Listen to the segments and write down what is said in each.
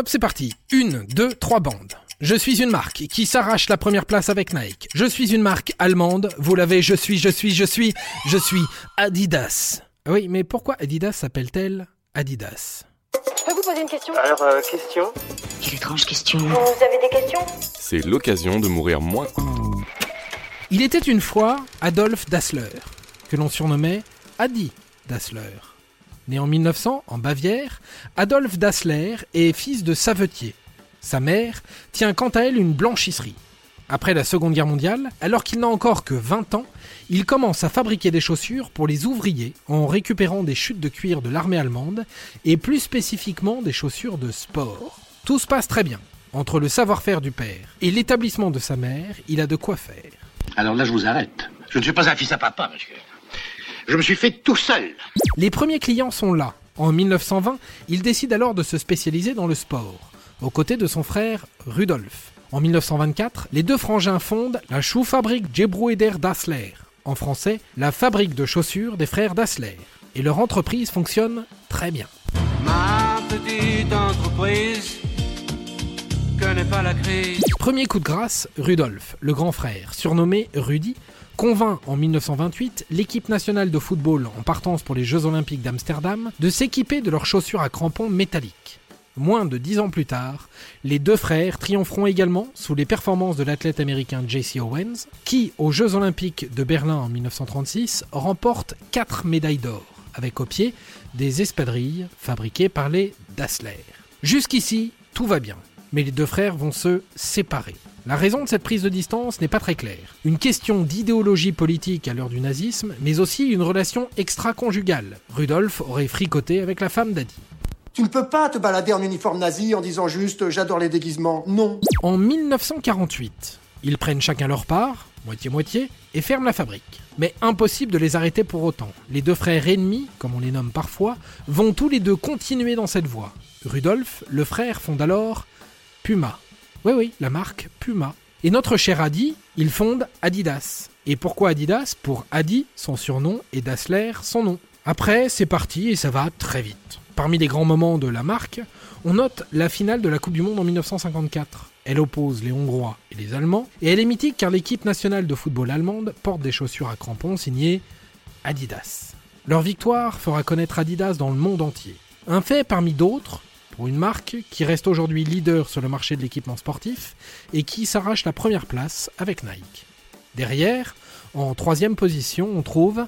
Top, c'est parti. Une, deux, trois bandes. Je suis une marque qui s'arrache la première place avec Nike. Je suis une marque allemande. Vous l'avez, je suis, je suis, je suis, je suis Adidas. Oui, mais pourquoi Adidas s'appelle-t-elle Adidas? Je peux vous poser une question? Alors, euh, question? Quelle étrange question. Vous avez des questions? C'est l'occasion de mourir moins. Il était une fois Adolf Dassler, que l'on surnommait Adi Dassler. Né en 1900 en Bavière, Adolf Dassler est fils de savetier. Sa mère tient quant à elle une blanchisserie. Après la Seconde Guerre mondiale, alors qu'il n'a encore que 20 ans, il commence à fabriquer des chaussures pour les ouvriers en récupérant des chutes de cuir de l'armée allemande et plus spécifiquement des chaussures de sport. Tout se passe très bien. Entre le savoir-faire du père et l'établissement de sa mère, il a de quoi faire. Alors là, je vous arrête. Je ne suis pas un fils à papa, monsieur. Je me suis fait tout seul. Les premiers clients sont là. En 1920, il décide alors de se spécialiser dans le sport, aux côtés de son frère Rudolf. En 1924, les deux frangins fondent la Schuhfabrik Gebrueder Dassler, en français, la fabrique de chaussures des frères Dassler. Et leur entreprise fonctionne très bien. Ma petite entreprise Premier coup de grâce, Rudolf, le grand frère, surnommé Rudy, convainc en 1928 l'équipe nationale de football en partance pour les Jeux Olympiques d'Amsterdam de s'équiper de leurs chaussures à crampons métalliques. Moins de dix ans plus tard, les deux frères triompheront également sous les performances de l'athlète américain J.C. Owens, qui, aux Jeux Olympiques de Berlin en 1936, remporte quatre médailles d'or, avec au pied des espadrilles fabriquées par les Dassler. Jusqu'ici, tout va bien, mais les deux frères vont se séparer. La raison de cette prise de distance n'est pas très claire. Une question d'idéologie politique à l'heure du nazisme, mais aussi une relation extra-conjugale. Rudolf aurait fricoté avec la femme d'Adi. Tu ne peux pas te balader en uniforme nazi en disant juste j'adore les déguisements. Non. En 1948, ils prennent chacun leur part, moitié-moitié, et ferment la fabrique. Mais impossible de les arrêter pour autant. Les deux frères ennemis, comme on les nomme parfois, vont tous les deux continuer dans cette voie. Rudolf, le frère, fonde alors Puma. Oui, oui, la marque Puma. Et notre cher Adi, il fonde Adidas. Et pourquoi Adidas? Pour Adi, son surnom, et Dassler, son nom. Après, c'est parti et ça va très vite. Parmi les grands moments de la marque, on note la finale de la Coupe du Monde en 1954. Elle oppose les Hongrois et les Allemands, et elle est mythique car l'équipe nationale de football allemande porte des chaussures à crampons signées Adidas. Leur victoire fera connaître Adidas dans le monde entier. Un fait parmi d'autres, une marque qui reste aujourd'hui leader sur le marché de l'équipement sportif et qui s'arrache la première place avec Nike. Derrière, en troisième position, on trouve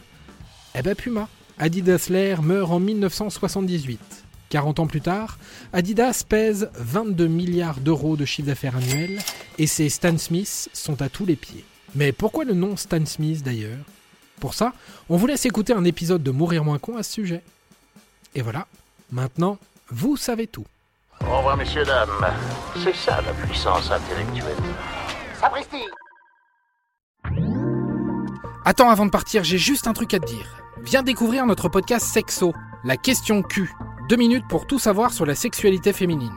eh ben Puma. Adidas Lair meurt en 1978. 40 ans plus tard, Adidas pèse 22 milliards d'euros de chiffre d'affaires annuel et ses Stan Smith sont à tous les pieds. Mais pourquoi le nom Stan Smith d'ailleurs? Pour ça, on vous laisse écouter un épisode de Mourir moins con à ce sujet. Et voilà, maintenant, vous savez tout. Au revoir, messieurs, dames. C'est ça la puissance intellectuelle. Sapristi Attends, avant de partir, j'ai juste un truc à te dire. Viens découvrir notre podcast Sexo, la question Q. Deux minutes pour tout savoir sur la sexualité féminine.